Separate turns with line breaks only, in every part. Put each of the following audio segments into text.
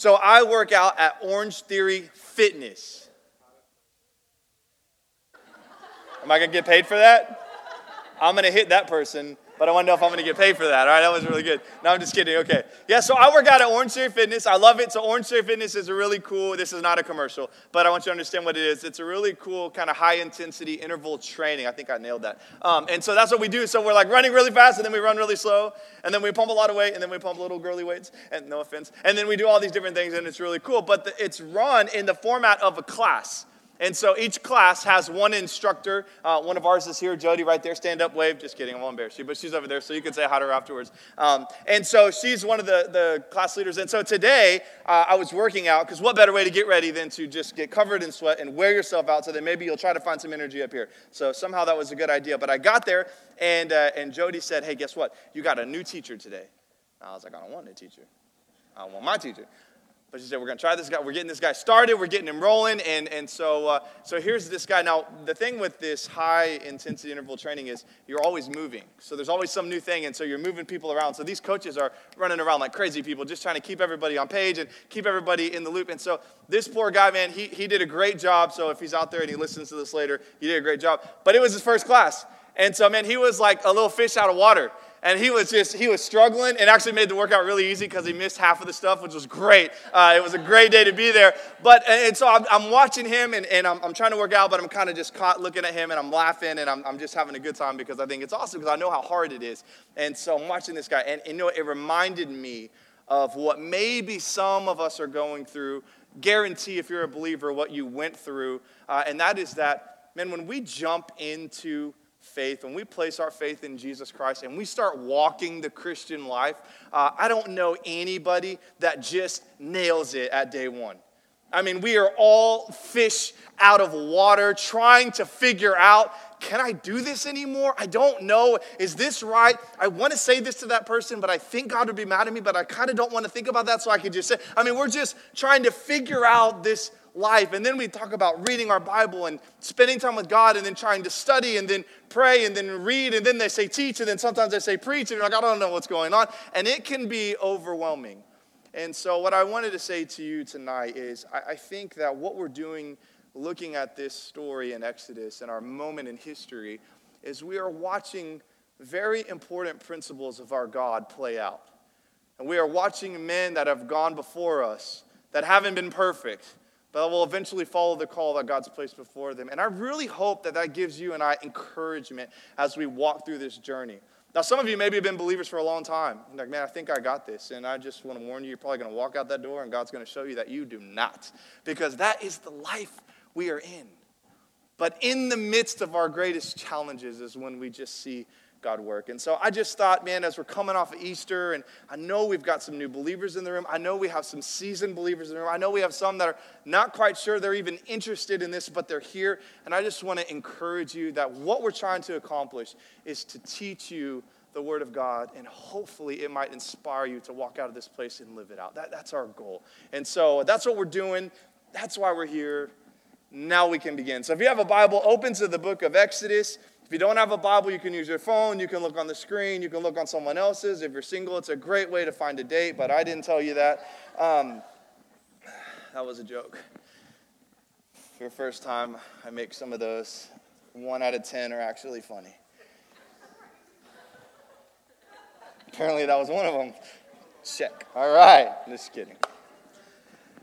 So I work out at Orange Theory Fitness. Am I going to get paid for that? I'm going to hit that person but I want to know if I'm going to get paid for that. All right, that was really good. No, I'm just kidding. Okay. Yeah, so I work out at Orange Theory Fitness. I love it. So Orange Theory Fitness is a really cool, this is not a commercial, but I want you to understand what it is. It's a really cool kind of high intensity interval training. I think I nailed that. Um, and so that's what we do. So we're like running really fast and then we run really slow and then we pump a lot of weight and then we pump little girly weights and no offense. And then we do all these different things and it's really cool. But the, it's run in the format of a class. And so each class has one instructor. Uh, one of ours is here, Jody, right there. Stand up, wave. Just kidding, I won't embarrass you, but she's over there, so you can say hi to her afterwards. Um, and so she's one of the, the class leaders. And so today uh, I was working out, because what better way to get ready than to just get covered in sweat and wear yourself out so that maybe you'll try to find some energy up here. So somehow that was a good idea. But I got there, and, uh, and Jody said, hey, guess what? You got a new teacher today. I was like, I don't want a new teacher. I want my teacher. But she said, we're going to try this guy. We're getting this guy started. We're getting him rolling. And, and so, uh, so here's this guy. Now, the thing with this high intensity interval training is you're always moving. So there's always some new thing. And so you're moving people around. So these coaches are running around like crazy people, just trying to keep everybody on page and keep everybody in the loop. And so this poor guy, man, he, he did a great job. So if he's out there and he listens to this later, he did a great job. But it was his first class. And so, man, he was like a little fish out of water and he was just he was struggling. And actually made the workout really easy because he missed half of the stuff which was great. Uh, it was a great day to be there. But and so i'm, I'm watching him and, and I'm, I'm trying to work out but i'm kind of just caught looking at him and i'm laughing and I'm, I'm just having a good time because i think it's awesome because i know how hard it is. And so i'm watching this guy and, and you know it reminded me of what maybe some of us are going through. Guarantee if you're a believer what you went through uh, and that is that man when we jump into faith, when we place our faith in Jesus Christ and we start walking the Christian life, uh, I don't know anybody that just nails it at day one. I mean, we are all fish out of water trying to figure out can I do this anymore? I don't know. Is this right? I want to say this to that person, but I think God would be mad at me, but I kind of don't want to think about that, so I could just say, I mean, we're just trying to figure out this life. And then we talk about reading our Bible and spending time with God and then trying to study and then pray and then read and then they say teach and then sometimes they say preach and you're like, I don't know what's going on. And it can be overwhelming. And so, what I wanted to say to you tonight is I, I think that what we're doing looking at this story in Exodus and our moment in history is we are watching very important principles of our God play out. And we are watching men that have gone before us that haven't been perfect but will eventually follow the call that God's placed before them. And I really hope that that gives you and I encouragement as we walk through this journey. Now, some of you maybe have been believers for a long time. You're like, man, I think I got this. And I just want to warn you, you're probably going to walk out that door and God's going to show you that you do not. Because that is the life we are in. But in the midst of our greatest challenges is when we just see God work. And so I just thought, man, as we're coming off of Easter, and I know we've got some new believers in the room. I know we have some seasoned believers in the room. I know we have some that are not quite sure they're even interested in this, but they're here. And I just want to encourage you that what we're trying to accomplish is to teach you the Word of God, and hopefully it might inspire you to walk out of this place and live it out. That, that's our goal. And so that's what we're doing. That's why we're here. Now we can begin. So if you have a Bible, open to the book of Exodus. If you don't have a Bible, you can use your phone. You can look on the screen. You can look on someone else's. If you're single, it's a great way to find a date, but I didn't tell you that. Um, that was a joke. For the first time, I make some of those. One out of 10 are actually funny. Apparently, that was one of them. Check. All right. Just kidding.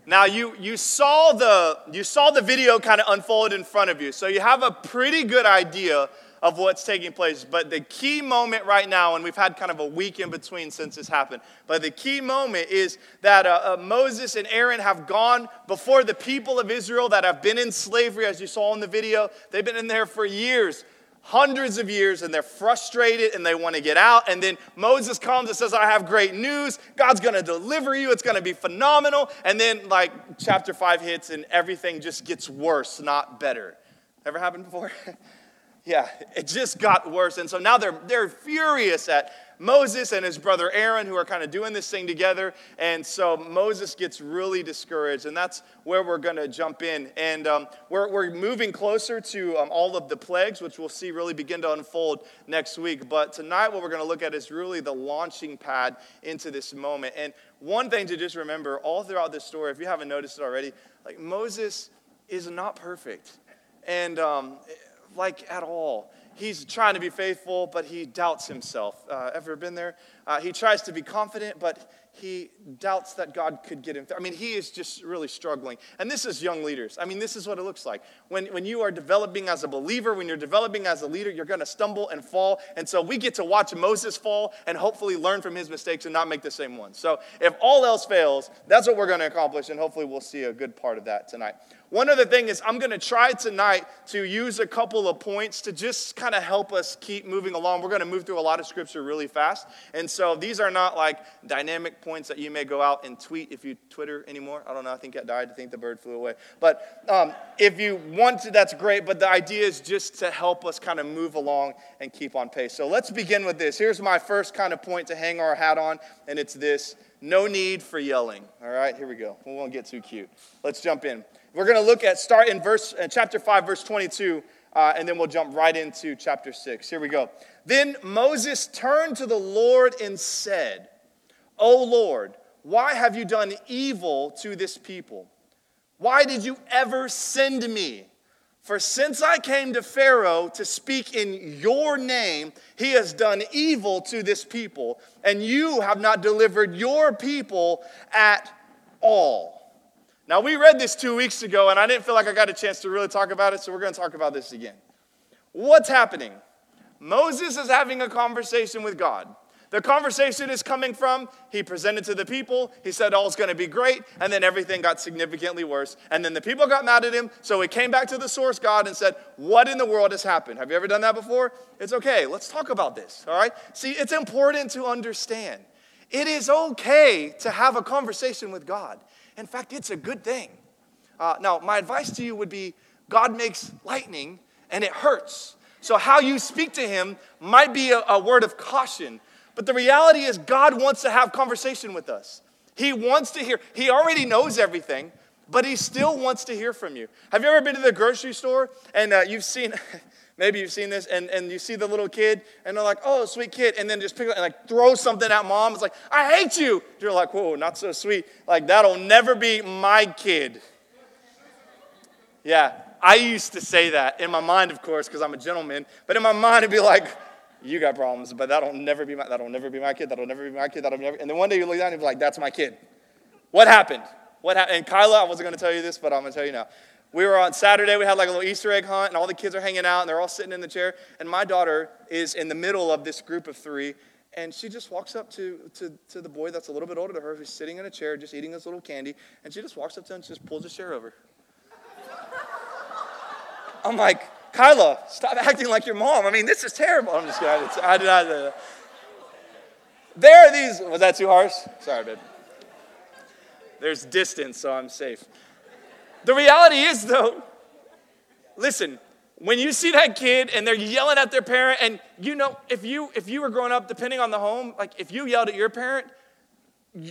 Now you, you saw the you saw the video kind of unfold in front of you, so you have a pretty good idea of what's taking place. But the key moment right now, and we've had kind of a week in between since this happened, but the key moment is that uh, uh, Moses and Aaron have gone before the people of Israel that have been in slavery, as you saw in the video. They've been in there for years hundreds of years and they're frustrated and they want to get out. And then Moses comes and says, I have great news. God's going to deliver you. It's going to be phenomenal. And then, like, chapter five hits and everything just gets worse, not better. Ever happened before? yeah, it just got worse. And so now they're, they're furious at Moses and his brother Aaron, who are kind of doing this thing together. And so Moses gets really discouraged, and that's where we're going to jump in. And um, we're, we're moving closer to um, all of the plagues, which we'll see really begin to unfold next week. But tonight, what we're going to look at is really the launching pad into this moment. And one thing to just remember all throughout this story, if you haven't noticed it already, like Moses is not perfect. And um, like at all he's trying to be faithful, but he doubts himself. Uh, ever been there? Uh, he tries to be confident, but he doubts that God could get him through. I mean, he is just really struggling. And this is young leaders. I mean, this is what it looks like. When, when you are developing as a believer, when you're developing as a leader, you're going to stumble and fall. And so we get to watch Moses fall and hopefully learn from his mistakes and not make the same ones. So if all else fails, that's what we're going to accomplish. And hopefully we'll see a good part of that tonight. One other thing is, I'm going to try tonight to use a couple of points to just kind of help us keep moving along. We're going to move through a lot of scripture really fast. And so these are not like dynamic points that you may go out and tweet if you Twitter anymore. I don't know. I think it died. I think the bird flew away. But um, if you want to, that's great. But the idea is just to help us kind of move along and keep on pace. So let's begin with this. Here's my first kind of point to hang our hat on, and it's this no need for yelling. All right, here we go. We won't get too cute. Let's jump in. We're going to look at start in verse uh, chapter 5 verse 22 uh, and then we'll jump right into chapter 6. Here we go. Then Moses turned to the Lord and said, "O Lord, why have you done evil to this people? Why did you ever send me? For since I came to Pharaoh to speak in your name, he has done evil to this people, and you have not delivered your people at all." Now, we read this two weeks ago, and I didn't feel like I got a chance to really talk about it, so we're going to talk about this again. What's happening? Moses is having a conversation with God. The conversation is coming from he presented to the people, he said all's going to be great, and then everything got significantly worse. And then the people got mad at him, so he came back to the source God and said, What in the world has happened? Have you ever done that before? It's okay, let's talk about this, all right? See, it's important to understand. It is okay to have a conversation with God. In fact, it's a good thing. Uh, now, my advice to you would be God makes lightning and it hurts. So, how you speak to Him might be a, a word of caution. But the reality is, God wants to have conversation with us. He wants to hear. He already knows everything, but He still wants to hear from you. Have you ever been to the grocery store and uh, you've seen, maybe you've seen this, and, and you see the little kid, and they're like, oh, sweet kid, and then just pick up and like throw something at mom. It's like, I hate you. You're like, whoa, not so sweet. Like, that'll never be my kid. Yeah, I used to say that in my mind, of course, because I'm a gentleman, but in my mind, it'd be like, you got problems, but that'll never be my, that'll never be my kid, that'll never be my kid, that'll never, and then one day you look down and be like, that's my kid. What happened? What happened? And Kyla, I wasn't going to tell you this, but I'm going to tell you now we were on Saturday, we had like a little Easter egg hunt, and all the kids are hanging out, and they're all sitting in the chair. And my daughter is in the middle of this group of three, and she just walks up to, to, to the boy that's a little bit older than her, who's sitting in a chair, just eating his little candy, and she just walks up to him and just pulls his chair over. I'm like, Kyla, stop acting like your mom. I mean, this is terrible. I'm just kidding. I did not. There are these. Was that too harsh? Sorry, babe. There's distance, so I'm safe. The reality is, though, listen, when you see that kid and they're yelling at their parent, and you know, if you if you were growing up, depending on the home, like if you yelled at your parent,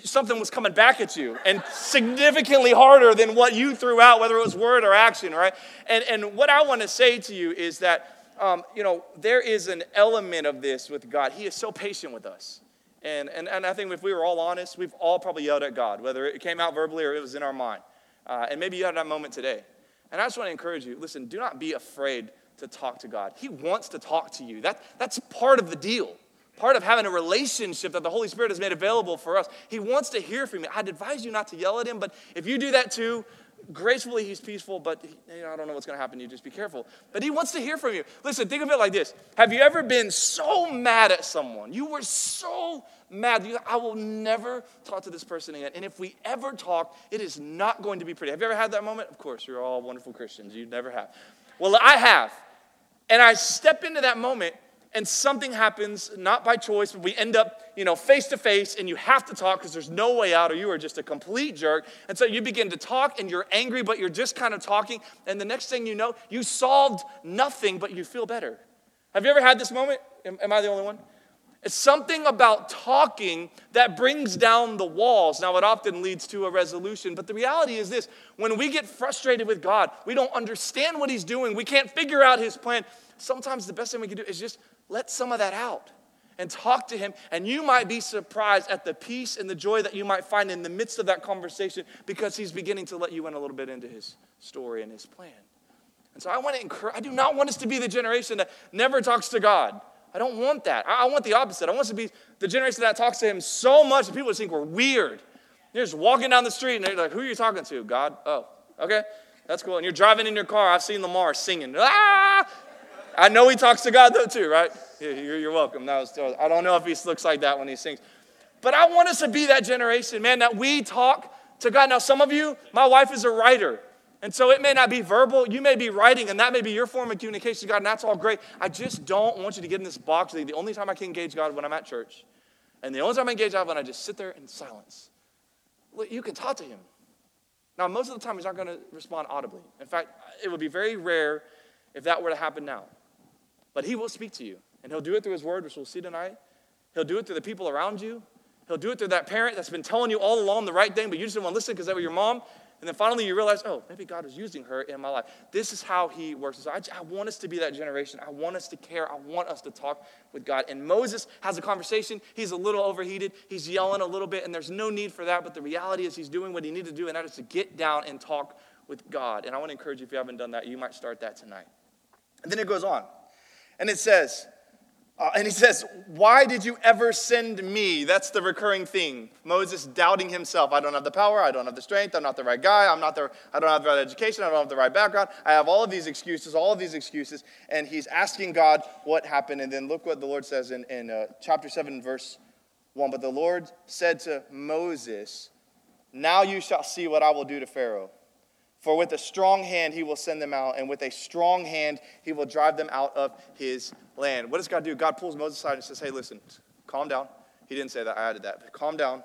something was coming back at you and significantly harder than what you threw out, whether it was word or action, right? And and what I want to say to you is that um, you know there is an element of this with God. He is so patient with us. And, and, and I think if we were all honest, we've all probably yelled at God, whether it came out verbally or it was in our mind. Uh, and maybe you had that moment today. And I just want to encourage you listen, do not be afraid to talk to God. He wants to talk to you. That, that's part of the deal, part of having a relationship that the Holy Spirit has made available for us. He wants to hear from you. I'd advise you not to yell at Him, but if you do that too, gracefully he's peaceful but you know, i don't know what's going to happen to you. Just be careful. But he wants to hear from you. Listen think of it like this. Have you ever been so mad at someone? You were so mad. You, i will never talk to this person again. And if we ever talk it is not going to be pretty. Have you ever had that moment? Of course you're all wonderful christians. You never have. Well i have. And i step into that moment and something happens, not by choice, but we end up, you know, face to face, and you have to talk because there's no way out, or you are just a complete jerk. And so you begin to talk, and you're angry, but you're just kind of talking. And the next thing you know, you solved nothing, but you feel better. Have you ever had this moment? Am, am I the only one? It's something about talking that brings down the walls. Now, it often leads to a resolution, but the reality is this when we get frustrated with God, we don't understand what He's doing, we can't figure out His plan. Sometimes the best thing we can do is just let some of that out and talk to him. And you might be surprised at the peace and the joy that you might find in the midst of that conversation because he's beginning to let you in a little bit into his story and his plan. And so I want to encourage, I do not want us to be the generation that never talks to God. I don't want that. I, want the opposite. I want us to be the generation that talks to him so much that people think we're weird. You're just walking down the street and they're like, who are you talking to? God? Oh, okay. That's cool. And you're driving in your car. I've seen Lamar singing. Ah! I know he talks to God though too, right? You're welcome. No, I don't know if he looks like that when he sings. But I want us to be that generation, man, that we talk to God. Now, some of you, my wife is a writer. And so it may not be verbal, you may be writing, and that may be your form of communication to God, and that's all great. I just don't want you to get in this box. The only time I can engage God when I'm at church, and the only time I engage God when I just sit there in silence. You can talk to Him. Now, most of the time, He's not going to respond audibly. In fact, it would be very rare if that were to happen now. But He will speak to you, and He'll do it through His Word, which we'll see tonight. He'll do it through the people around you. He'll do it through that parent that's been telling you all along the right thing, but you just didn't want to listen because they were your mom. And then finally you realize, oh, maybe God is using her in my life. This is how He works. So I, I, want us to be that generation. I want us to care. I want us to talk with God. And Moses has a conversation. He's a little overheated. He's yelling a little bit, and there's no need for that. But the reality is, he's doing what he needed to do, and that is to get down and talk with God. And I want to encourage you, if you haven't done that, you might start that tonight. And then it goes on. And it says, uh, and he says, Why did you ever send me? That's the recurring theme. Moses doubting himself. I don't have the power. I don't have the strength. I'm not the right guy. I'm not the, I don't have the right education. I don't have the right background. I have all of these excuses, all of these excuses. And he's asking God what happened. And then look what the Lord says in, in uh, chapter 7, verse 1. But the Lord said to Moses, Now you shall see what I will do to Pharaoh. For with a strong hand he will send them out, and with a strong hand he will drive them out of his land. What does God do? God pulls Moses aside and says, Hey, listen, calm down. He didn't say that, I added that. But calm down,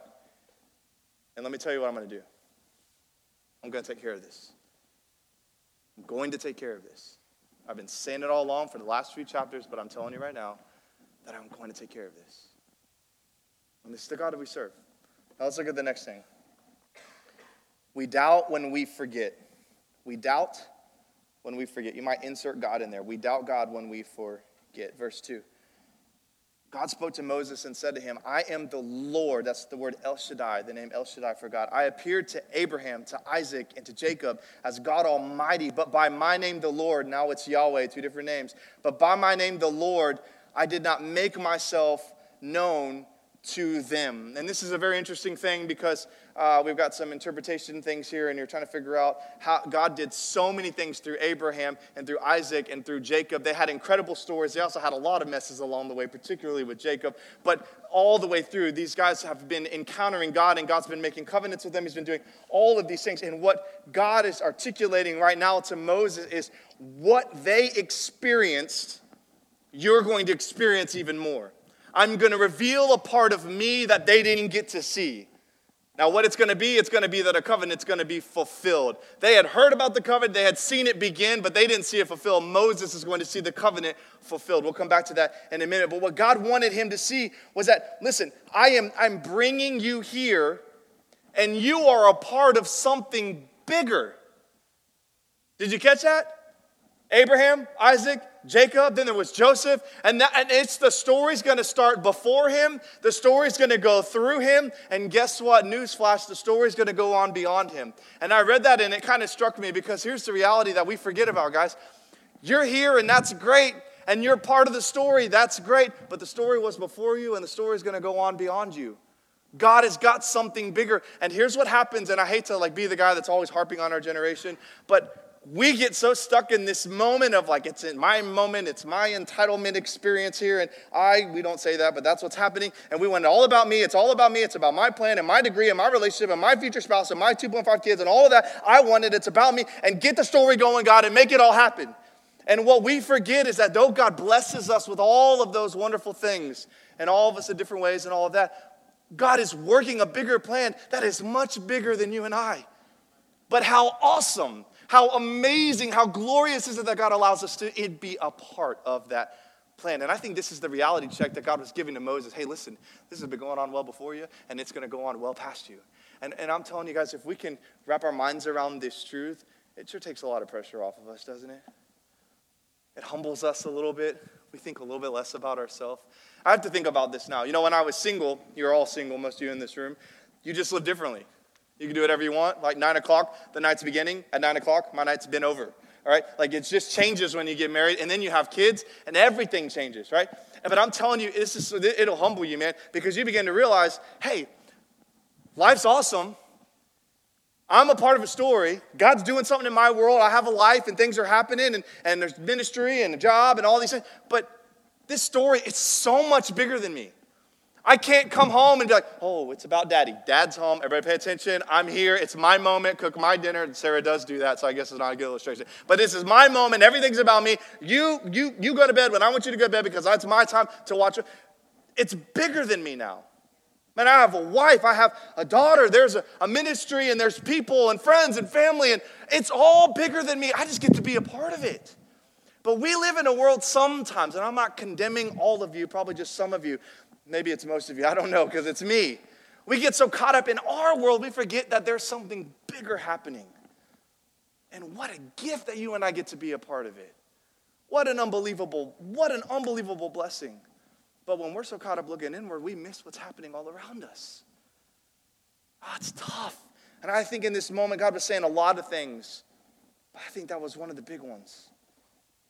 and let me tell you what I'm going to do. I'm going to take care of this. I'm going to take care of this. I've been saying it all along for the last few chapters, but I'm telling you right now that I'm going to take care of this. And this is the God that we serve. Now let's look at the next thing. We doubt when we forget. We doubt when we forget. You might insert God in there. We doubt God when we forget. Verse 2. God spoke to Moses and said to him, I am the Lord. That's the word El Shaddai, the name El Shaddai for God. I appeared to Abraham, to Isaac, and to Jacob as God Almighty, but by my name, the Lord, now it's Yahweh, two different names, but by my name, the Lord, I did not make myself known to them. And this is a very interesting thing because uh, we've got some interpretation things here, and you're trying to figure out how God did so many things through Abraham and through Isaac and through Jacob. They had incredible stories. They also had a lot of messes along the way, particularly with Jacob. But all the way through, these guys have been encountering God, and God's been making covenants with them. He's been doing all of these things. And what God is articulating right now to Moses is what they experienced, you're going to experience even more. I'm going to reveal a part of me that they didn't get to see. Now, what it's going to be, it's going to be that a covenant's going to be fulfilled. They had heard about the covenant, they had seen it begin, but they didn't see it fulfilled. Moses is going to see the covenant fulfilled. We'll come back to that in a minute. But what God wanted him to see was that, listen, I am I'm bringing you here, and you are a part of something bigger. Did you catch that? Abraham, Isaac, Jacob, then there was Joseph, and, that, and it's the story's gonna start before him, the story's gonna go through him, and guess what? Newsflash, the story's gonna go on beyond him. And I read that and it kind of struck me because here's the reality that we forget about, guys. You're here and that's great, and you're part of the story, that's great, but the story was before you, and the story's gonna go on beyond you. God has got something bigger. And here's what happens, and I hate to like be the guy that's always harping on our generation, but we get so stuck in this moment of like it's in my moment it's my entitlement experience here and i we don't say that but that's what's happening. And we went all about me it's all about me it's about my plan and my degree and my relationship and my future spouse and my 2.5 kids and all of that. I want it it's about me and get the story going god and make it all happen. And what we forget is that though God blesses us with all of those wonderful things and all of us in different ways and all of that, God is working a bigger plan that is much bigger than you and I. But how awesome, how amazing, how glorious is it that God allows us to it be a part of that plan. And I think this is the reality check that God was giving to Moses. Hey, listen, this has been going on well before you, and it's going to go on well past you. And, and I'm telling you guys, if we can wrap our minds around this truth, it sure takes a lot of pressure off of us, doesn't it? It humbles us a little bit. We think a little bit less about ourselves. I have to think about this now. You know, when I was single, you're all single, most of you in this room, you just live differently. You can do whatever you want. Like nine o'clock, the night's beginning. At nine o'clock, my night's been over. All right? Like it just changes when you get married, and then you have kids, and everything changes, right? But I'm telling you, this is, it'll humble you, man, because you begin to realize, hey, life's awesome. I'm a part of a story. God's doing something in my world. I have a life and things are happening and, and there's ministry and a job and all these things. But this story, it's so much bigger than me. I can't come home and be like, oh, it's about daddy. Dad's home. Everybody pay attention. I'm here. It's my moment. Cook my dinner. And Sarah does do that, so I guess it's not a good illustration. But this is my moment. Everything's about me. You, you, you go to bed when I want you to go to bed because it's my time to watch it. It's bigger than me now. Man, I have a wife, I have a daughter, there's a, a, ministry, and there's people and friends and family, and it's all bigger than me. I just get to be a part of it. But we live in a world sometimes, and I'm not condemning all of you, probably just some of you. Maybe it's most of you, I don't know, because it's me. We get so caught up in our world, we forget that there's something bigger happening. And what a gift that you and I get to be a part of it. What an unbelievable, what an unbelievable blessing. But when we're so caught up looking inward, we miss what's happening all around us. Oh, it's tough. And I think in this moment, God was saying a lot of things, but I think that was one of the big ones.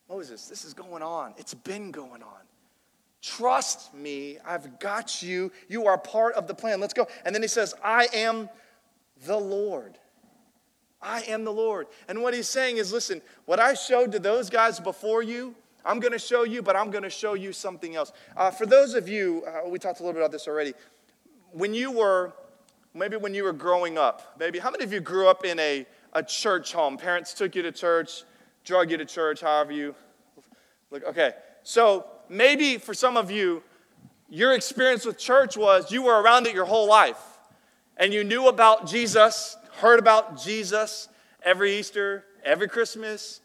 Moses, this is going on. It's been going on. Trust me, I've got you. You are part of the plan. Let's go. And then he says, I am the Lord. I am the Lord. And what he's saying is listen, what I showed to those guys before you, I'm going to show you, but I'm going to show you something else. Uh, for those of you, uh, we talked a little bit about this already. When you were, maybe when you were growing up, maybe, how many of you grew up in a, a church home? Parents took you to church, drug you to church, however you. Look, okay. So maybe for some of you, your experience with church was you were around it your whole life and you knew about Jesus, heard about Jesus every Easter, every Christmas,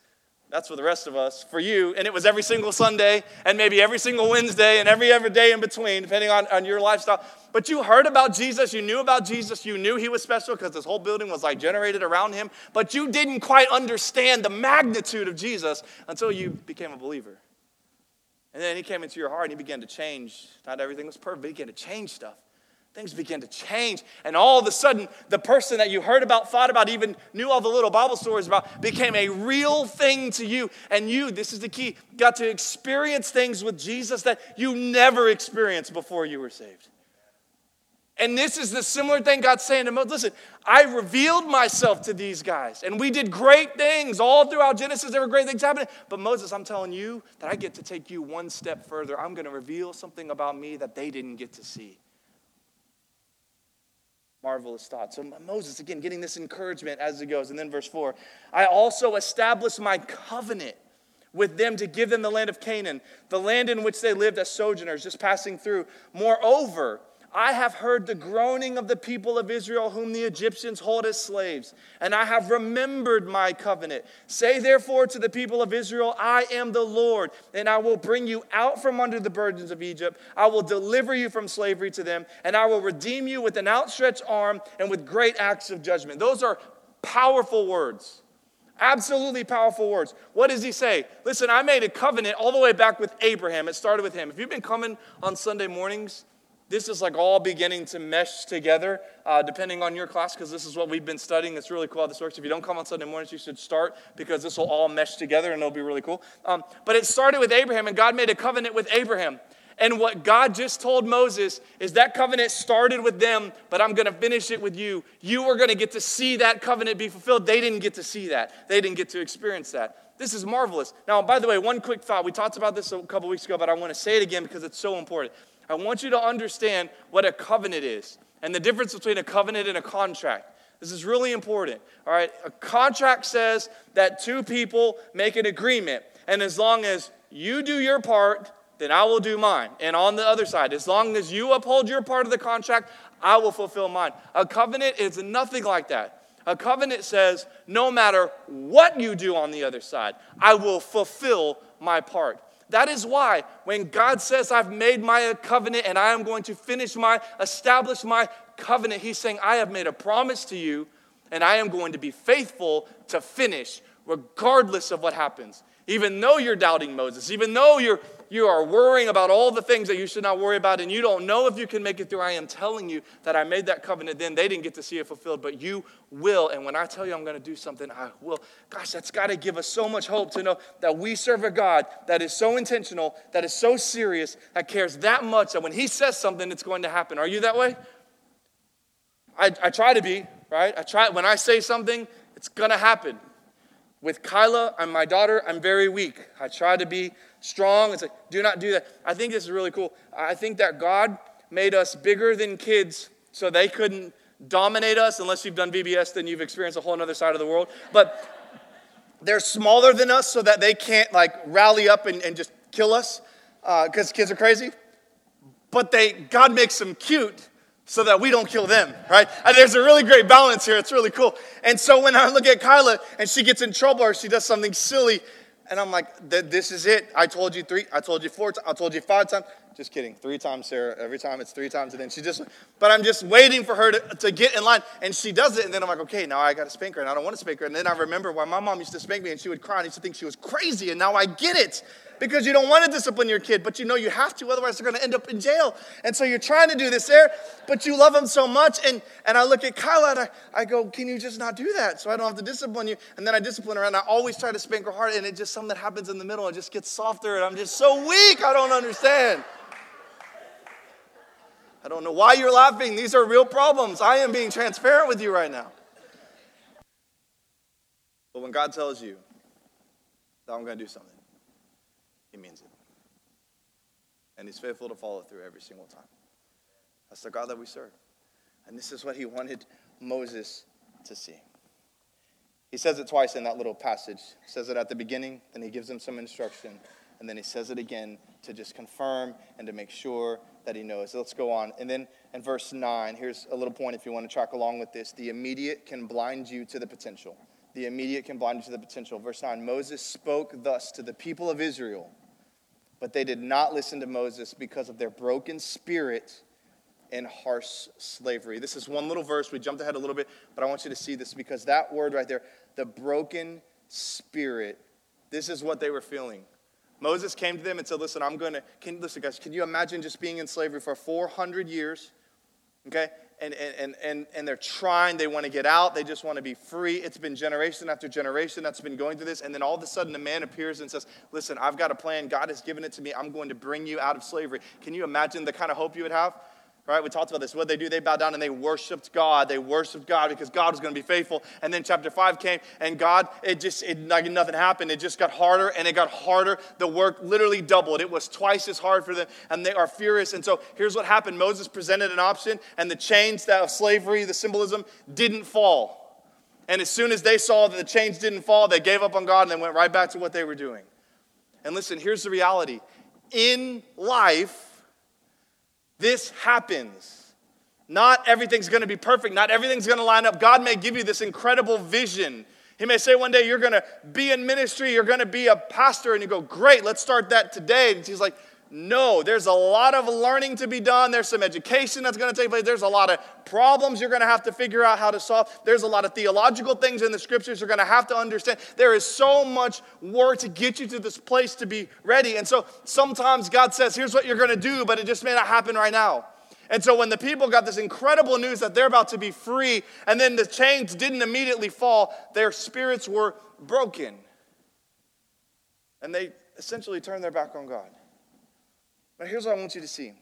that's for the rest of us. For you, and it was every single Sunday, and maybe every single Wednesday, and every every day in between, depending on, on your lifestyle. But you heard about Jesus, you knew about Jesus, you knew he was special because this whole building was like generated around him, but you didn't quite understand the magnitude of Jesus until you became a believer. And then he came into your heart and he began to change. Not everything was perfect, but he began to change stuff things began to change. And all of a sudden, the person that you heard about, thought about, even knew all the little Bible stories about, became a real thing to you. And you, this is the key, got to experience things with Jesus that you never experienced before you were saved. And this is the similar thing God's saying to Moses. Listen, I revealed myself to these guys, and we did great things all throughout Genesis. There were great things happening. But Moses, I'm telling you that I get to take you one step further. I'm going to reveal something about me that they didn't get to see marvelous thought. So Moses, again, getting this encouragement as he goes. And then verse 4 I also established my covenant with them to give them the land of Canaan, the land in which they lived as sojourners, just passing through. Moreover, I have heard the groaning of the people of Israel, whom the Egyptians hold as slaves, and I have remembered my covenant. Say therefore to the people of Israel, I am the Lord, and I will bring you out from under the burdens of Egypt. I will deliver you from slavery to them, and I will redeem you with an outstretched arm and with great acts of judgment. Those are powerful words. Absolutely powerful words. What does he say? Listen, I made a covenant all the way back with Abraham. It started with him. If you've been coming on Sunday mornings, this is like all beginning to mesh together, uh, depending on your class, because this is what we've been studying. It's really cool how this works. If you don't come on Sunday mornings, you should start because this will all mesh together and it'll be really cool. Um, but it started with Abraham, and God made a covenant with Abraham. And what God just told Moses is that covenant started with them, but I'm going to finish it with you. You are going to get to see that covenant be fulfilled. They didn't get to see that, they didn't get to experience that. This is marvelous. Now, by the way, one quick thought. We talked about this a couple weeks ago, but I want to say it again because it's so important. I want you to understand what a covenant is and the difference between a covenant and a contract. This is really important. All right, a contract says that two people make an agreement. And as long as you do your part, then I will do mine. And on the other side, as long as you uphold your part of the contract, I will fulfill mine. A covenant is nothing like that. A covenant says, no matter what you do on the other side, I will fulfill my part. That is why when God says, I've made my covenant and I am going to finish my, establish my covenant, He's saying, I have made a promise to you and I am going to be faithful to finish regardless of what happens. Even though you're doubting Moses, even though you're you are worrying about all the things that you should not worry about, and you don't know if you can make it through, I am telling you that I made that covenant then. They didn't get to see it fulfilled, but you will. And when I tell you I'm going to do something, I will. Gosh, that's got to give us so much hope to know that we serve a God that is so intentional, that is so serious, that cares that much that when He says something, it's going to happen. Are you that way? I, I try to be, right? I try, when I say something, it's going to happen. With Kyla and my daughter, I'm very weak. I try to be strong. It's like, do not do that. I think this is really cool. I think that God made us bigger than kids so they couldn't dominate us unless you've done VBS, then you've experienced a whole other side of the world. But they're smaller than us so that they can't like rally up and, and just kill us because uh, kids are crazy. But they, God makes them cute so that we don't kill them, right? And there's a really great balance here. It's really cool. And so when I look at Kyla and she gets in trouble or she does something silly, and I'm like, this is it. I told you three, I told you four times, I told you five times. Just kidding. Three times, Sarah. Every time it's three times. And then she just, but I'm just waiting for her to, to get in line. And she does it. And then I'm like, okay, now I got to spank her. And I don't want to spank her. And then I remember why my mom used to spank me and she would cry and used to think she was crazy. And now I get it because you don't want to discipline your kid, but you know you have to, otherwise they're going to end up in jail. And so you're trying to do this there, but you love them so much. And, and I look at Kyla and I, I go, can you just not do that so I don't have to discipline you? And then I discipline her and I always try to spank her hard and it just something that happens in the middle. It just gets softer and I'm just so weak. I don't understand. I don't know why you're laughing. These are real problems. I am being transparent with you right now. But when God tells you that I'm going to do something, he means it. And he's faithful to follow through every single time. That's the God that we serve. And this is what he wanted Moses to see. He says it twice in that little passage. He says it at the beginning, then he gives him some instruction, and then he says it again to just confirm and to make sure that he knows. Let's go on. And then in verse 9, here's a little point if you want to track along with this. The immediate can blind you to the potential. The immediate can blind you to the potential. Verse 9 Moses spoke thus to the people of Israel but they did not listen to Moses because of their broken spirit and harsh slavery. This is one little verse. We jumped ahead a little bit, but I want you to see this because that word right there, the broken spirit, this is what they were feeling. Moses came to them and said, Listen, I'm going to, can, listen, guys, can you imagine just being in slavery for 400 years? Okay? And, and, and, and they're trying, they want to get out, they just want to be free. It's been generation after generation that's been going through this. And then all of a sudden, a man appears and says, Listen, I've got a plan. God has given it to me. I'm going to bring you out of slavery. Can you imagine the kind of hope you would have? Right? We talked about this. What did they do, they bow down and they worshiped God. They worshiped God because God was going to be faithful. And then chapter 5 came and God, it just, it, like nothing happened. It just got harder and it got harder. The work literally doubled. It was twice as hard for them and they are furious. And so here's what happened Moses presented an option and the chains that of slavery, the symbolism, didn't fall. And as soon as they saw that the chains didn't fall, they gave up on God and they went right back to what they were doing. And listen, here's the reality in life, this happens. Not everything's going to be perfect. Not everything's going to line up. God may give you this incredible vision. He may say one day you're going to be in ministry, you're going to be a pastor, and you go, Great, let's start that today. And he's like, no, there's a lot of learning to be done. There's some education that's going to take place. There's a lot of problems you're going to have to figure out how to solve. There's a lot of theological things in the scriptures you're going to have to understand. There is so much work to get you to this place to be ready. And so sometimes God says, here's what you're going to do, but it just may not happen right now. And so when the people got this incredible news that they're about to be free, and then the chains didn't immediately fall, their spirits were broken. And they essentially turned their back on God. But here's what I want you to see.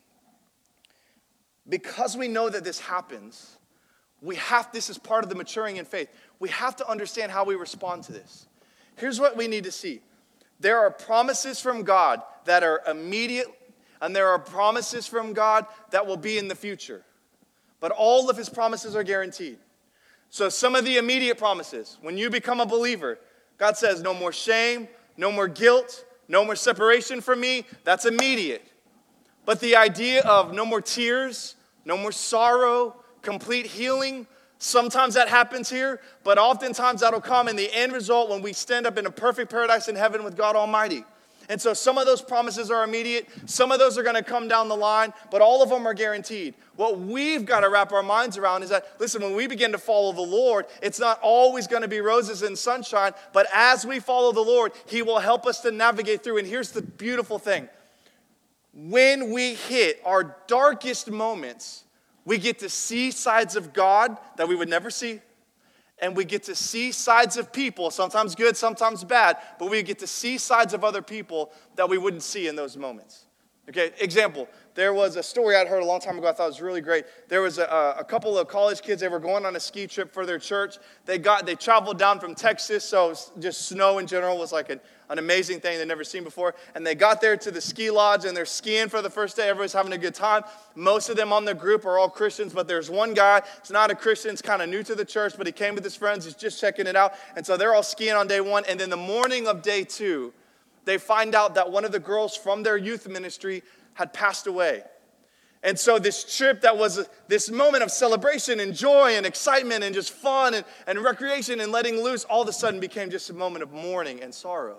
Because we know that this happens, we have, this is part of the maturing in faith. We have to understand how we respond to this. Here's what we need to see there are promises from God that are immediate, and there are promises from God that will be in the future. But all of his promises are guaranteed. So, some of the immediate promises, when you become a believer, God says, no more shame, no more guilt, no more separation from me, that's immediate. But the idea of no more tears, no more sorrow, complete healing, sometimes that happens here, but oftentimes that'll come in the end result when we stand up in a perfect paradise in heaven with God Almighty. And so some of those promises are immediate, some of those are going to come down the line, but all of them are guaranteed. What we've got to wrap our minds around is that, listen, when we begin to follow the Lord, it's not always going to be roses and sunshine, but as we follow the Lord, He will help us to navigate through. And here's the beautiful thing when we hit our darkest moments, we get to see sides of God that we would never see and we get to see sides of people, sometimes good, sometimes bad, but we get to see sides of other people that we wouldn't see in those moments. Okay, example, there was a story I'd heard a long time ago I thought was really great. There was a, a, couple of college kids, they were going on a ski trip for their church. They got they traveled down from Texas, so just snow in general was like an, an amazing thing they'd never seen before. And they got there to the ski lodge and they're skiing for the first day. Everybody's having a good time. Most of them on the group are all Christians, but there's one guy, he's not a Christian, he's kind of new to the church, but he came with his friends, he's just checking it out. And so they're all skiing on day one. And then the morning of day two, they find out that one of the girls from their youth ministry had passed away. And so, this trip that was this moment of celebration and joy and excitement and just fun and, and recreation and letting loose, all of a sudden became just a moment of mourning and sorrow.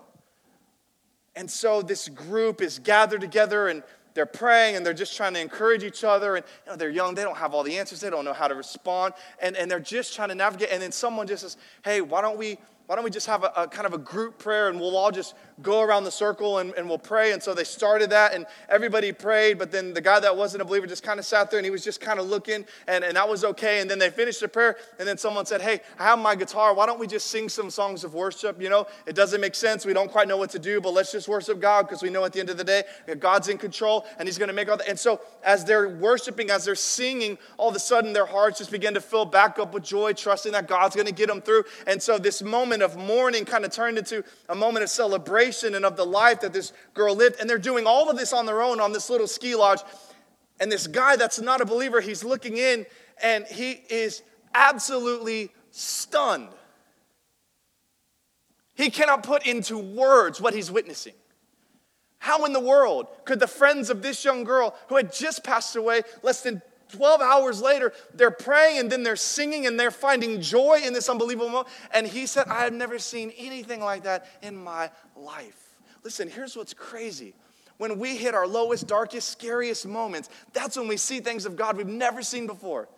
And so, this group is gathered together and they're praying and they're just trying to encourage each other. And you know, they're young, they don't have all the answers, they don't know how to respond. And, and they're just trying to navigate. And then someone just says, Hey, why don't we why don't we just have a, a, kind of a group prayer and we'll all just go around the circle and, and we'll pray. And so they started that and everybody prayed, but then the guy that wasn't a believer just kind of sat there and he was just kind of looking and, and that was okay. And then they finished the prayer and then someone said, Hey, I have my guitar. Why don't we just sing some songs of worship? You know, it doesn't make sense. We don't quite know what to do, but let's just worship God because we know at the end of the day, God's in control and he's going to make all that. And so as they're worshiping, as they're singing, all of a sudden their hearts just begin to fill back up with joy, trusting that God's going to get them through. And so this moment of mourning kind of turned into a moment of celebration and of the life that this girl lived. And they're doing all of this on their own on this little ski lodge. And this guy that's not a believer, he's looking in and he is absolutely stunned. He cannot put into words what he's witnessing. How in the world could the friends of this young girl who had just passed away less than 12 hours later, they're praying and then they're singing and they're finding joy in this unbelievable moment. And he said, I have never seen anything like that in my life. Listen, here's what's crazy. When we hit our lowest, darkest, scariest moments, that's when we see things of God we've never seen before.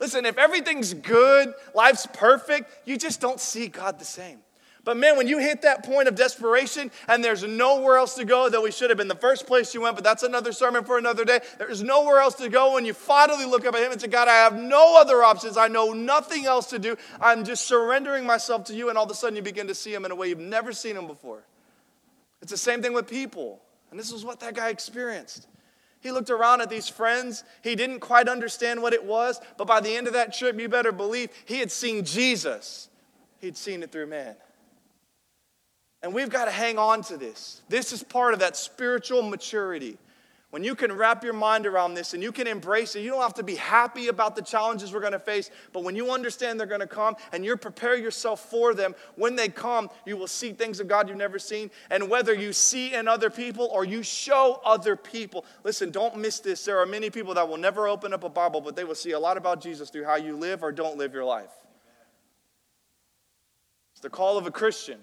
Listen, if everything's good, life's perfect, you just don't see God the same. But man, when you hit that point of desperation and there's nowhere else to go, though we should have been the first place you went, but that's another sermon for another day. There's nowhere else to go, and you finally look up at Him and say, God, I have no other options. I know nothing else to do. I'm just surrendering myself to you, and all of a sudden you begin to see Him in a way you've never seen Him before. It's the same thing with people. And this is what that guy experienced. He looked around at these friends. He didn't quite understand what it was, but by the end of that trip, you better believe he had seen Jesus. He'd seen it through man. And we've got to hang on to this. This is part of that spiritual maturity. When you can wrap your mind around this and you can embrace it, you don't have to be happy about the challenges we're going to face, but when you understand they're going to come and you prepare yourself for them, when they come, you will see things of God you've never seen. And whether you see in other people or you show other people, listen, don't miss this. There are many people that will never open up a Bible, but they will see a lot about Jesus through how you live or don't live your life. It's the call of a Christian.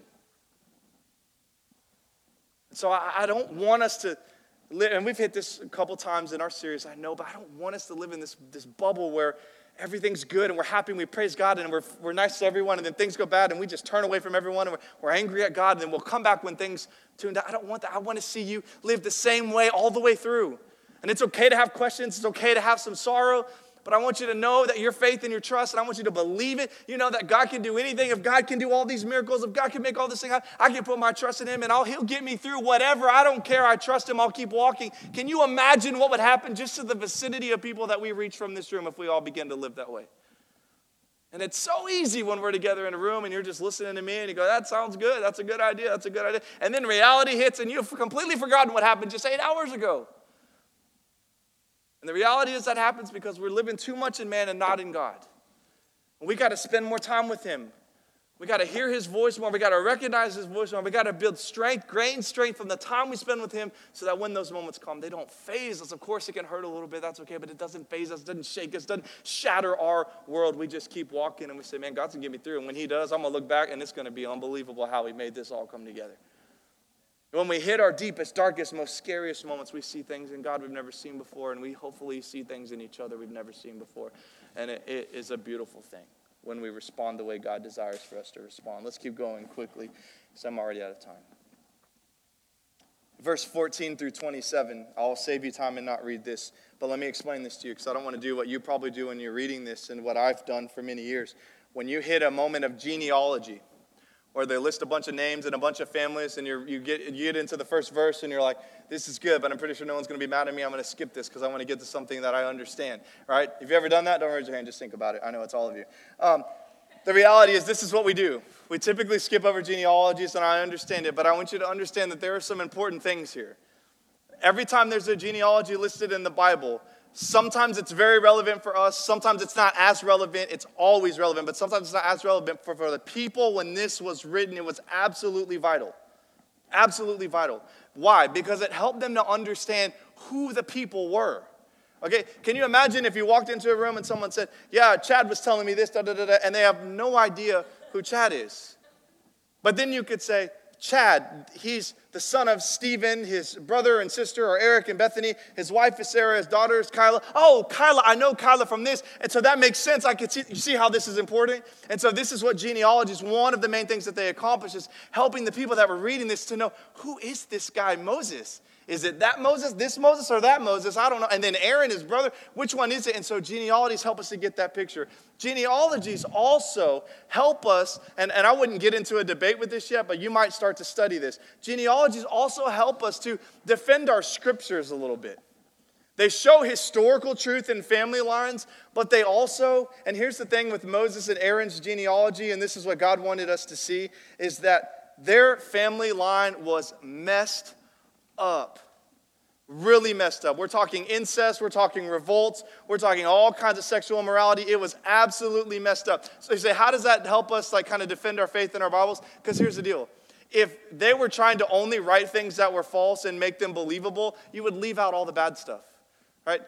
So I, I don't want us to live, and we've hit this a couple times in our series, I know, but I don't want us to live in this, this bubble where everything's good and we're happy and we praise God and we're, we're nice to everyone and then things go bad and we just turn away from everyone and we're, we're angry at God and then we'll come back when things tune down. I don't want that. I want to see you live the same way all the way through. And it's okay to have questions, it's okay to have some sorrow, but I want you to know that your faith and your trust, and I want you to believe it. You know that God can do anything. If God can do all these miracles, if God can make all this thing happen, I can put my trust in Him and I'll, He'll get me through whatever. I don't care. I trust Him. I'll keep walking. Can you imagine what would happen just to the vicinity of people that we reach from this room if we all begin to live that way? And it's so easy when we're together in a room and you're just listening to me and you go, that sounds good. That's a good idea. That's a good idea. And then reality hits and you've completely forgotten what happened just eight hours ago. And the reality is that happens because we're living too much in man and not in God. And we got to spend more time with Him. We got to hear his voice more. We got to recognize his voice more. We got to build strength, gain strength from the time we spend with him so that when those moments come, they don't faze us. Of course, it can hurt a little bit. That's okay, but it doesn't faze us, doesn't shake us, doesn't shatter our world. We just keep walking and we say, man, God's going to get me through. And when he does, I'm going to look back and it's going to be unbelievable how he made this all come together. When we hit our deepest, darkest, most scariest moments, we see things in God we've never seen before, and we hopefully see things in each other we've never seen before. And it, it is a beautiful thing when we respond the way God desires for us to respond. Let's keep going quickly because I'm already out of time. Verse 14 through 27, I'll save you time and not read this, but let me explain this to you because I don't want to do what you probably do when you're reading this and what I've done for many years. When you hit a moment of genealogy, or they list a bunch of names and a bunch of families, and you get, you get into the first verse and you're like, this is good, but I'm pretty sure no one's going to be mad at me. I'm going to skip this because I want to get to something that I understand. Right? If you've ever done that, don't raise your hand. Just think about it. I know it's all of you. Um, the reality is, this is what we do. We typically skip over genealogies, and I understand it, but I want you to understand that there are some important things here. Every time there's a genealogy listed in the Bible, Sometimes it's very relevant for us. Sometimes it's not as relevant. It's always relevant, but sometimes it's not as relevant for, for the people when this was written. It was absolutely vital. Absolutely vital. Why? Because it helped them to understand who the people were. Okay, can you imagine if you walked into a room and someone said, Yeah, Chad was telling me this, da da da, da and they have no idea who Chad is? But then you could say, Chad. He's the son of Stephen. His brother and sister are Eric and Bethany. His wife is Sarah. His daughter is Kyla. Oh, Kyla, I know Kyla from this. And so that makes sense. I can see, you see how this is important? And so this is what genealogy is. One of the main things that they accomplish is helping the people that were reading this to know who is this guy, Moses? Is it that Moses, this Moses, or that Moses? I don't know. And then Aaron, his brother, which one is it? And so genealogies help us to get that picture. Genealogies also help us, and, and I wouldn't get into a debate with this yet, but you might start to study this. Genealogies also help us to defend our scriptures a little bit. They show historical truth in family lines, but they also, and here's the thing with Moses and Aaron's genealogy, and this is what God wanted us to see, is that their family line was messed up. Really messed up. We're talking incest, we're talking revolts, we're talking all kinds of sexual immorality. It was absolutely messed up. So you say, how does that help us like kind of defend our faith in our Bibles? Because here's the deal. If they were trying to only write things that were false and make them believable, you would leave out all the bad stuff. Right?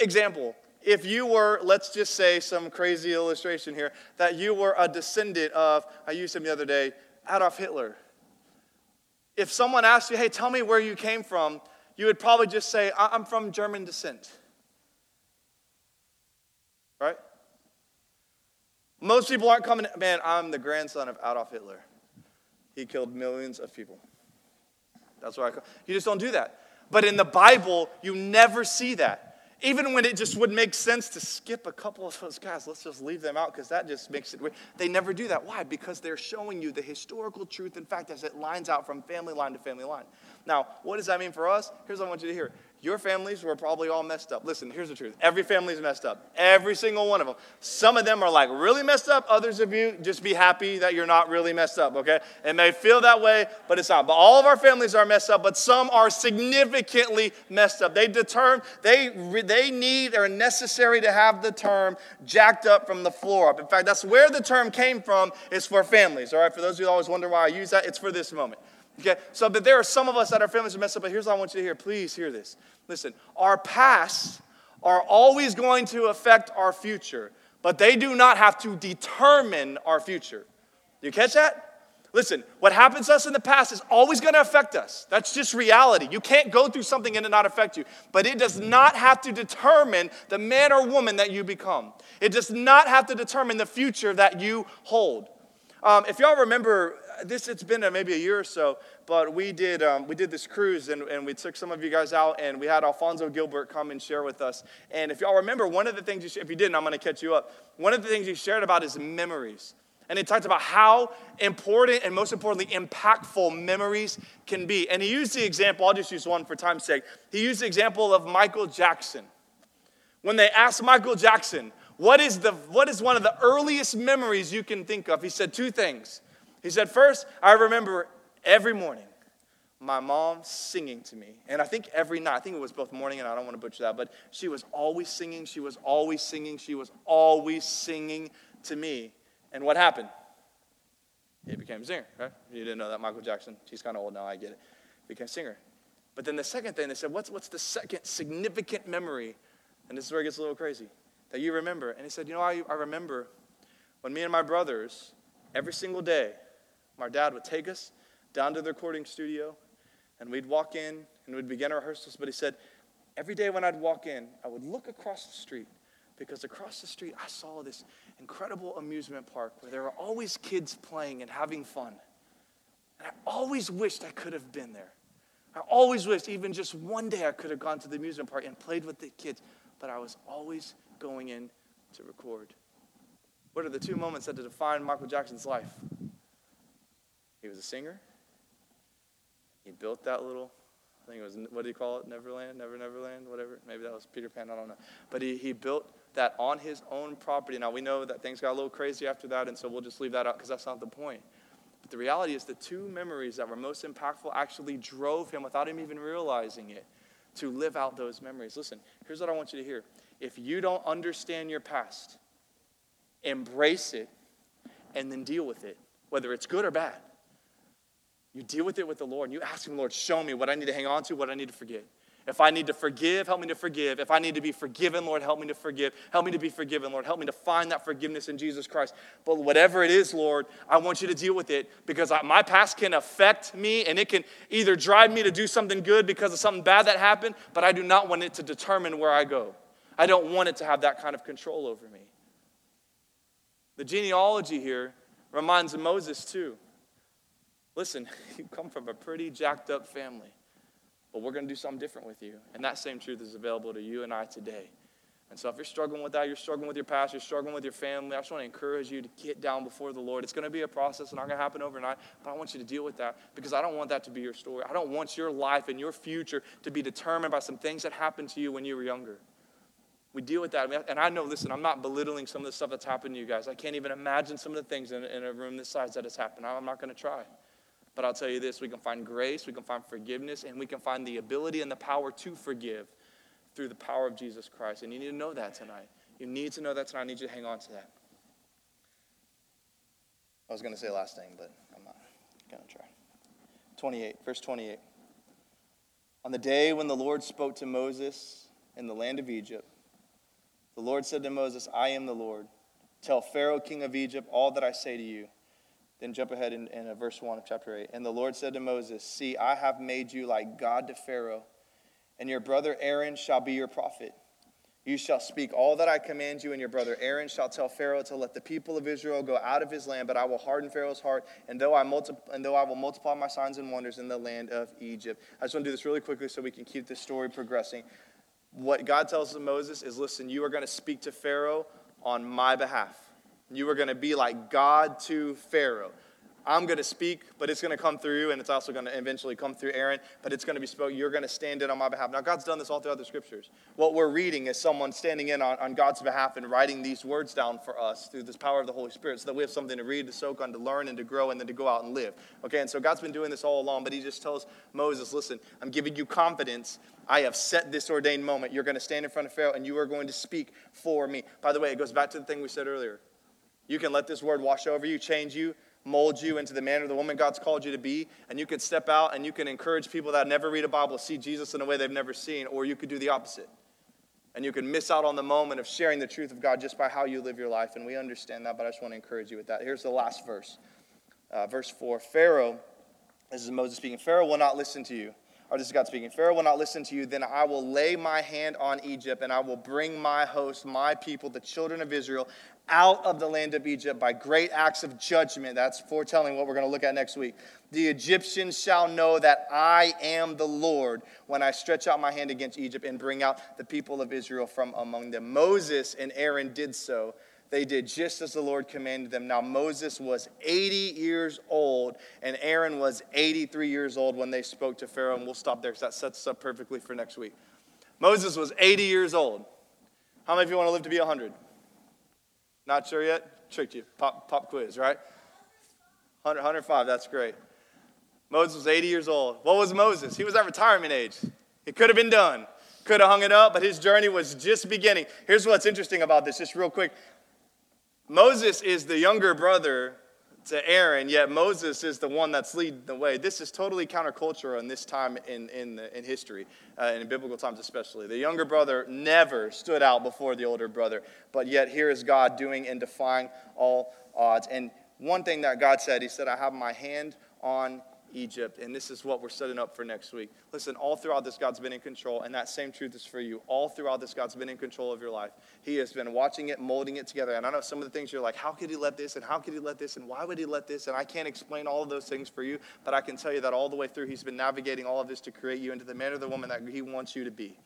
Example, if you were, let's just say some crazy illustration here, that you were a descendant of, I used him the other day, Adolf Hitler if someone asked you, hey, tell me where you came from, you would probably just say, I'm from German descent. Right? Most people aren't coming, man, I'm the grandson of Adolf Hitler. He killed millions of people. That's where I come. You just don't do that. But in the Bible, you never see that. Even when it just would make sense to skip a couple of those guys, let's just leave them out because that just makes it weird. They never do that. Why? Because they're showing you the historical truth, in fact, as it lines out from family line to family line. Now, what does that mean for us? Here's what I want you to hear your families were probably all messed up. Listen, here's the truth. Every family is messed up. Every single one of them. Some of them are like really messed up. Others of you just be happy that you're not really messed up, okay? It may feel that way, but it's not. But all of our families are messed up, but some are significantly messed up. They determine, they, they need or necessary to have the term jacked up from the floor up. In fact, that's where the term came from is for families, all right? For those of you who always wonder why I use that, it's for this moment. Okay, so but there are some of us that our families are messed up, but here's what I want you to hear. Please hear this. Listen, our past are always going to affect our future, but they do not have to determine our future. You catch that? Listen, what happens to us in the past is always going to affect us. That's just reality. You can't go through something and it not affect you. But it does not have to determine the man or woman that you become. It does not have to determine the future that you hold. Um, if y'all remember, this it's been maybe a year or so, but we did um, we did this cruise and, and we took some of you guys out and we had Alfonso Gilbert come and share with us. And if y'all remember, one of the things you, if you didn't, I'm going to catch you up. One of the things he shared about is memories. And he talked about how important and most importantly, impactful memories can be. And he used the example, I'll just use one for time's sake. He used the example of Michael Jackson. When they asked Michael Jackson, what is, the, what is one of the earliest memories you can think of? He said two things. He said, First, I remember every morning my mom singing to me. And I think every night, I think it was both morning and I don't want to butcher that, but she was always singing, she was always singing, she was always singing to me. And what happened? he became a singer, right? You didn't know that, Michael Jackson. She's kind of old now, I get it. Became a singer. But then the second thing, they said, what's, what's the second significant memory? And this is where it gets a little crazy, that you remember. And he said, you know, I, I remember when me and my brothers, every single day, my dad would take us down to the recording studio, and we'd walk in and we'd begin rehearsals. But he said, every day when I'd walk in, I would look across the street because across the street I saw this incredible amusement park where there were always kids playing and having fun. And I always wished I could have been there. I always wished even just one day I could have gone to the amusement park and played with the kids, but I was always going in to record. What are the two moments that define Michael Jackson's life? He was a singer. He built that little I think it was, what do you call it? Neverland? Never, Neverland? Whatever. Maybe that was Peter Pan. I don't know. But he, he built that on his own property. Now, we know that things got a little crazy after that, and so we'll just leave that out because that's not the point. But the reality is, the two memories that were most impactful actually drove him without him even realizing it to live out those memories. Listen, here's what I want you to hear. If you don't understand your past, embrace it and then deal with it, whether it's good or bad. You deal with it with the Lord and you ask Him, Lord, show me what I need to hang on to, what I need to forget. If I need to forgive, help me to forgive. If I need to be forgiven, Lord, help me to forgive. Help me to be forgiven, Lord. Help me to find that forgiveness in Jesus Christ. But whatever it is, Lord, I want you to deal with it because my past can affect me and it can either drive me to do something good because of something bad that happened, but I do not want it to determine where I go. I don't want it to have that kind of control over me. The genealogy here reminds Moses, too. Listen, you come from a pretty jacked up family. But we're going to do something different with you. And that same truth is available to you and I today. And so if you're struggling with that, you're struggling with your past, you're struggling with your family, I just want to encourage you to get down before the Lord. It's going to be a process, it's not going to happen overnight, but I want you to deal with that because I don't want that to be your story. I don't want your life and your future to be determined by some things that happened to you when you were younger. We deal with that. And I know, listen, I'm not belittling some of the stuff that's happened to you guys. I can't even imagine some of the things in, a room this size that has happened. I'm not going to try. But I'll tell you this we can find grace, we can find forgiveness, and we can find the ability and the power to forgive through the power of Jesus Christ. And you need to know that tonight. You need to know that tonight. I need you to hang on to that. I was going to say last thing, but I'm not going to try. 28, verse 28. On the day when the Lord spoke to Moses in the land of Egypt, the Lord said to Moses, I am the Lord. Tell Pharaoh, king of Egypt, all that I say to you. Then jump ahead in, in uh, verse 1 of chapter 8. And the Lord said to Moses, See, I have made you like God to Pharaoh, and your brother Aaron shall be your prophet. You shall speak all that I command you, and your brother Aaron shall tell Pharaoh to let the people of Israel go out of his land. But I will harden Pharaoh's heart, and though I multi- and though I will multiply my signs and wonders in the land of Egypt. I just want to do this really quickly so we can keep this story progressing. What God tells Moses is, listen, you are going to speak to Pharaoh on my behalf. You are going to be like God to Pharaoh. I'm going to speak, but it's going to come through you, and it's also going to eventually come through Aaron, but it's going to be spoken. You're going to stand in on my behalf. Now, God's done this all throughout the scriptures. What we're reading is someone standing in on, on God's behalf and writing these words down for us through this power of the Holy Spirit so that we have something to read, to soak on, to learn, and to grow, and then to go out and live. Okay, and so God's been doing this all along, but He just tells Moses, listen, I'm giving you confidence. I have set this ordained moment. You're going to stand in front of Pharaoh, and you are going to speak for me. By the way, it goes back to the thing we said earlier. You can let this word wash over you, change you, mold you into the man or the woman God's called you to be. And you can step out and you can encourage people that never read a Bible see Jesus in a way they've never seen, or you could do the opposite. And you can miss out on the moment of sharing the truth of God just by how you live your life. And we understand that, but I just want to encourage you with that. Here's the last verse. Uh, verse 4 Pharaoh, this is Moses speaking, Pharaoh will not listen to you or this is God speaking, Pharaoh will not listen to you, then I will lay my hand on Egypt and I will bring my host, my people, the children of Israel, out of the land of Egypt by great acts of judgment. That's foretelling what we're going to look at next week. The Egyptians shall know that I am the Lord when I stretch out my hand against Egypt and bring out the people of Israel from among them. Moses and Aaron did so they did just as the Lord commanded them. Now, Moses was 80 years old, and Aaron was 83 years old when they spoke to Pharaoh. And we'll stop there because that sets us up perfectly for next week. Moses was 80 years old. How many of you want to live to be 100? Not sure yet? Tricked you. Pop, pop quiz, right? 100, 105, that's great. Moses was 80 years old. What was Moses? He was at retirement age. It could have been done. Could have hung it up, but his journey was just beginning. Here's what's interesting about this, just real quick. Moses is the younger brother to Aaron, yet Moses is the one that's leading the way. This is totally countercultural in this time in, in, the, in history, uh, in biblical times especially. The younger brother never stood out before the older brother, but yet here is God doing and defying all odds. And one thing that God said, He said, I have my hand on Egypt. And this is what we're setting up for next week. Listen, all throughout this, God's been in control, and that same truth is for you. All throughout this, God's been in control of your life. He has been watching it, molding it together. And I know some of the things you're like, how could He let this, and how could He let this, and why would He let this? And I can't explain all of those things for you, but I can tell you that all the way through, He's been navigating all of this to create you into the man or the woman that He wants you to be.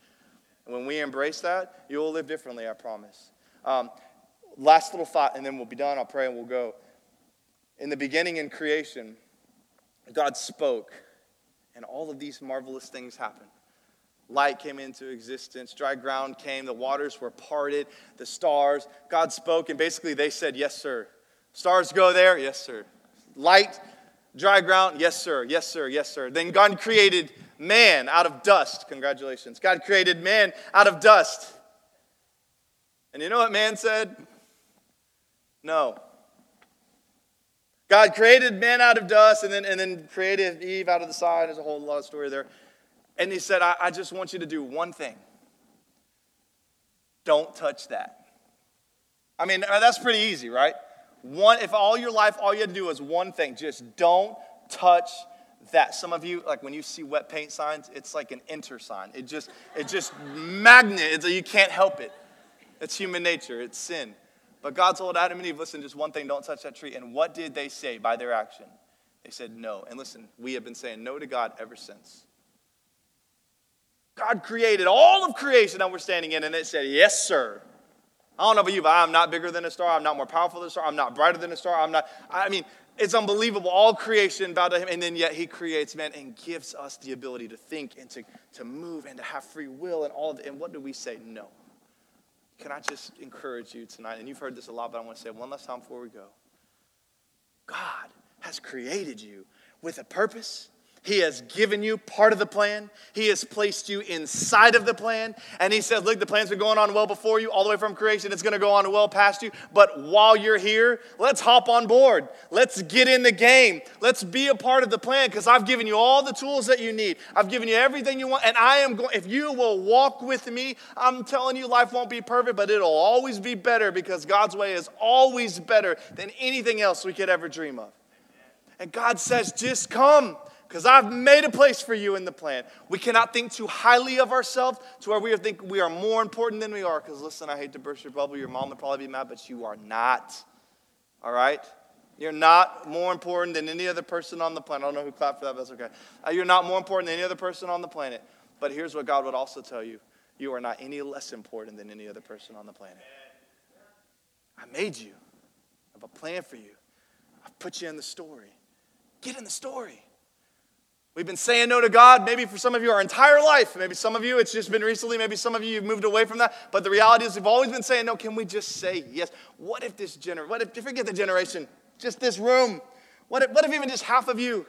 And when we embrace that, you will live differently, I promise. Um, last little thought, and then we'll be done. I'll pray and we'll go. In the beginning in creation, God spoke, and all of these marvelous things happened. Light came into existence, dry ground came, the waters were parted, the stars. God spoke, and basically they said, Yes, sir. Stars go there? Yes, sir. Light, dry ground? Yes, sir. Yes, sir. Yes, sir. Then God created man out of dust. Congratulations. God created man out of dust. And you know what man said? No. God created man out of dust and then, and then created Eve out of the side. There's a whole lot of story there. And he said, I, I just want you to do one thing don't touch that. I mean, uh, that's pretty easy, right? One, if all your life, all you had to do was one thing, just don't touch that. Some of you, like when you see wet paint signs, it's like an enter sign. It just, it just magnet. It's, you can't help it. It's human nature. It's sin. But God told Adam and Eve, listen, just one thing, don't touch that tree. And what did they say by their action? They said no. And listen, we have been saying no to God ever since. God created all of creation that we're standing in, and it said, Yes, sir. I don't know about you, but I'm not bigger than a star. I'm not more powerful than a star. I'm not brighter than a star. I'm not, I mean, it's unbelievable. All creation bowed to him, and then yet he creates man and gives us the ability to think and to, to move and to have free will and all of it. And what do we say? No. Can I just encourage you tonight? And you've heard this a lot, but I want to say one last time before we go. God has created you with a purpose he has given you part of the plan. He has placed you inside of the plan. And He says, Look, the plan's been going on well before you, all the way from creation. It's going to go on well past you. But while you're here, let's hop on board. Let's get in the game. Let's be a part of the plan because I've given you all the tools that you need. I've given you everything you want. And I am going, if you will walk with me, I'm telling you, life won't be perfect, but it'll always be better because God's way is always better than anything else we could ever dream of. And God says, Just come because I've made a place for you in the plan. We cannot think too highly of ourselves to where we think we are more important than we are. Because listen, I hate to burst your bubble. Your mom would probably be mad, but you are not. All right? You're not more important than any other person on the planet. I don't know who clapped for that, but that's okay. Uh, you're not more important than any other person on the planet. But here's what God would also tell you you are not any less important than any other person on the planet. I made you. I have a plan for you. I've put you in the story. Get in the story. We've been saying no to God, maybe for some of you our entire life. Maybe some of you it's just been recently. Maybe some of you you've moved away from that. But the reality is we've always been saying no. Can we just say yes? What if this generation, what if, forget the generation, just this room? What if, what if even just half of you,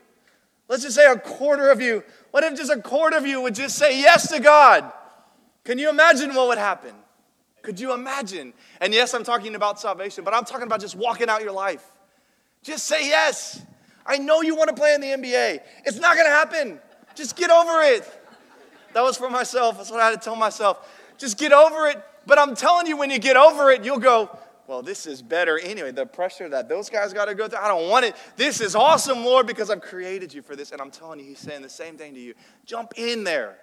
let's just say a quarter of you, what if just a quarter of you would just say yes to God? Can you imagine what would happen? Could you imagine? And yes, I'm talking about salvation, but I'm talking about just walking out your life. Just say yes. I know you want to play in the NBA. It's not going to happen. Just get over it. That was for myself. That's what I had to tell myself. Just get over it. But I'm telling you, when you get over it, you'll go, well, this is better anyway. The pressure that those guys got to go through, I don't want it. This is awesome, Lord, because I've created you for this. And I'm telling you, He's saying the same thing to you. Jump in there.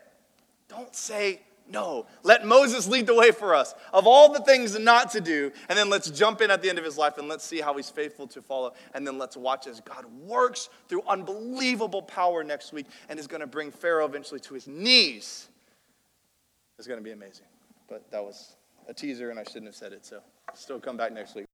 Don't say, no, let Moses lead the way for us of all the things not to do. And then let's jump in at the end of his life and let's see how he's faithful to follow. And then let's watch as God works through unbelievable power next week and is going to bring Pharaoh eventually to his knees. It's going to be amazing. But that was a teaser and I shouldn't have said it. So still come back next week.